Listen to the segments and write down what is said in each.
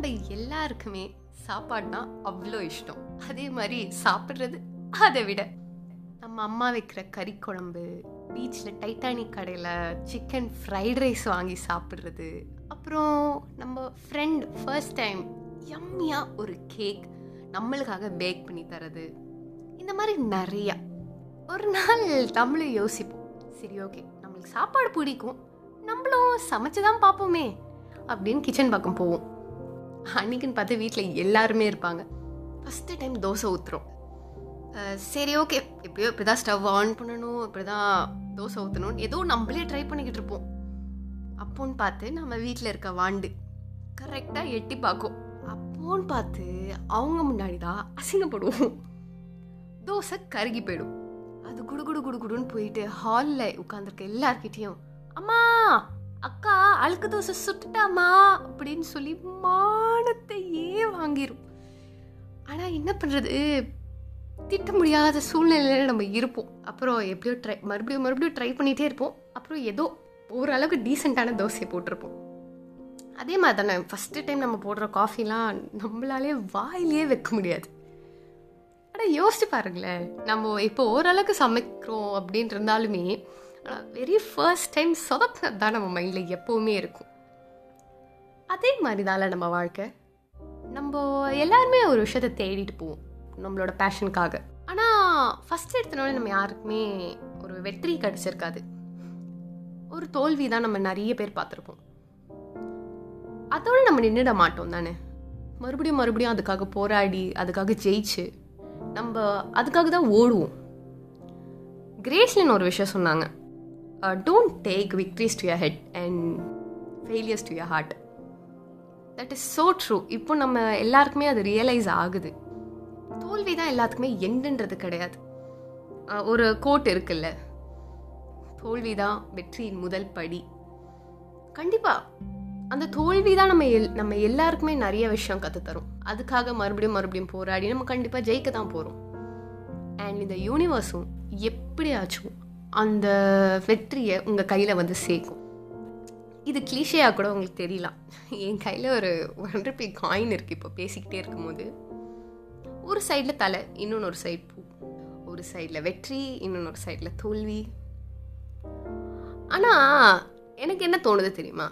நம்ம எல்லாருக்குமே சாப்பாடுனா அவ்வளோ இஷ்டம். அதே மாதிரி சாப்பிட்றது அதை விட. நம்ம அம்மா வைக்கிற கறி குழம்பு பீச்சில் டைட்டானிக் கடையில் சிக்கன் ஃப்ரைட் ரைஸ் வாங்கி சாப்பிட்றது அப்புறம் நம்ம ஃப்ரெண்ட் ஃபர்ஸ்ட் டைம் யம்மியாக ஒரு கேக் நம்மளுக்காக பேக் பண்ணி தரது. இந்த மாதிரி நிறையா. ஒரு நாள் நம்மளும் யோசிப்போம். சரி ஓகே நம்மளுக்கு சாப்பாடு பிடிக்கும். நம்மளும் சமைச்சு தான் பார்ப்போமே அப்படின்னு கிச்சன் பக்கம் போவோம். அன்றைக்குன்னு பார்த்து வீட்டில் எல்லாருமே இருப்பாங்க. ஃபஸ்ட்டு டைம் தோசை ஊற்றுறோம் சரி ஓகே எப்படியோ இப்படி தான் ஸ்டவ் ஆன் பண்ணணும் இப்படி தான் தோசை ஊற்றணும் ஏதோ நம்மளே ட்ரை பண்ணிக்கிட்டு இருப்போம். அப்போன்னு பார்த்து நம்ம வீட்டில் இருக்க வாண்டு கரெக்டாக எட்டி பார்க்கும். அப்போன்னு பார்த்து அவங்க முன்னாடி தான் அசிங்கப்படுவோம். தோசை கருகி போயிடும். அது குடு குடு குடு குடுன்னு போயிட்டு ஹாலில் உட்காந்துருக்க எல்லார்கிட்டேயும் அம்மா அக்கா அழுக்கு தோசை சுட்டுட்டாமா அப்படின்னு சொல்லி மானத்தையே வாங்கிரும். ஆனால் என்ன பண்ணுறது திட்ட முடியாத சூழ்நிலையில் நம்ம இருப்போம். அப்புறம் எப்படியோ ட்ரை மறுபடியும் மறுபடியும் ட்ரை பண்ணிகிட்டே இருப்போம். அப்புறம் ஏதோ ஓரளவுக்கு டீசெண்டான தோசையை போட்டிருப்போம். அதே மாதிரி தானே ஃபஸ்ட்டு டைம் நம்ம போடுற காஃபிலாம் நம்மளாலே வாயிலே வைக்க முடியாது. ஆனால் யோசிச்சு பாருங்களேன். நம்ம இப்போ ஓரளவுக்கு சமைக்கிறோம் அப்படின்ட்டு இருந்தாலுமே ஆனால் வெரி ஃபர்ஸ்ட் டைம் சொதப்பினது தான் நம்ம மைண்டில் எப்போவுமே இருக்கும். அதே மாதிரி தான்ல நம்ம வாழ்க்கை. நம்ம எல்லாருமே ஒரு விஷயத்தை தேடிட்டு போவோம் நம்மளோட பேஷனுக்காக ஆனால் ஃபஸ்ட் எடுத்தனோடனே நம்ம யாருக்குமே ஒரு வெற்றி கிடச்சிருக்காது. ஒரு தோல்வி தான் நம்ம நிறைய பேர் பார்த்துருப்போம். அதோடு நம்ம நின்றுட மாட்டோம் தானே. மறுபடியும் மறுபடியும் அதுக்காக போராடி அதுக்காக ஜெயிச்சு நம்ம அதுக்காக தான் ஓடுவோம். கிரேஸ்லின் ஒரு விஷயம் சொன்னாங்க don't take victories to your head and failures to your heart that is so true இப்போ நம்ம எல்லாருக்குமே அது ரியலைஸ் ஆகுது. தோல்வி தான் எல்லாத்துக்குமே எண்டுன்றது கிடையாது. ஒரு கோட் இருக்குல்ல. தோல்வி தான் வெற்றியின் முதல் படி. கண்டிப்பாக அந்த தோல்வி தான் நம்ம எல் நம்ம எல்லாருக்குமே நிறைய விஷயம் கற்றுத்தரும் அதுக்காக மறுபடியும் மறுபடியும் போராடி நம்ம கண்டிப்பாக ஜெயிக்க தான் போகிறோம் அண்ட் இந்த யூனிவர்ஸும் எப்படியாச்சும் அந்த வெற்றியை உங்கள் கையில் வந்து சேர்க்கும். இது கிளீஷையாக கூட உங்களுக்கு தெரியலாம். என் கையில் ஒரு ஒன் ருபி காயின் இருக்குது இப்போ பேசிக்கிட்டே இருக்கும்போது. ஒரு சைடில் தலை இன்னொன்று ஒரு சைடு பூ. ஒரு சைடில் வெற்றி இன்னொன்று ஒரு சைடில் தோல்வி. ஆனால் எனக்கு என்ன தோணுது தெரியுமா?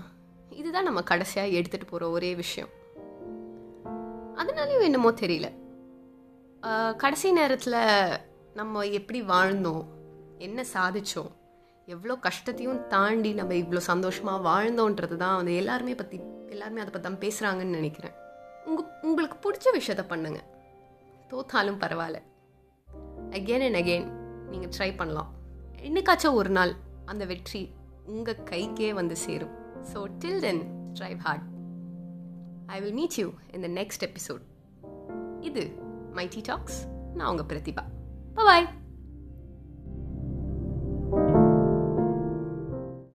இதுதான் நம்ம கடைசியாக எடுத்துகிட்டு போகிற ஒரே விஷயம். அதனாலையும் என்னமோ தெரியல. கடைசி நேரத்தில் நம்ம எப்படி வாழ்ந்தோம் என்ன சாதித்தோம் எவ்வளோ கஷ்டத்தையும் தாண்டி நம்ம இவ்வளோ சந்தோஷமாக வாழ்ந்தோன்றது தான் வந்து எல்லாருமே பற்றி எல்லாருமே அதை பற்றி தான் பேசுகிறாங்கன்னு நினைக்கிறேன். உங்கள் உங்களுக்கு பிடிச்ச விஷயத்த பண்ணுங்க. தோத்தாலும் பரவாயில்ல. அகெயின் அண்ட் அகெயின் நீங்கள் ட்ரை பண்ணலாம். என்னைக்காச்சும் ஒரு நாள் அந்த வெற்றி உங்கள் கைக்கே வந்து சேரும். So till then drive hard I will meet you in the next episode இது மை டி டாக்ஸ் நான் உங்கள் பிரதிபா. பாய்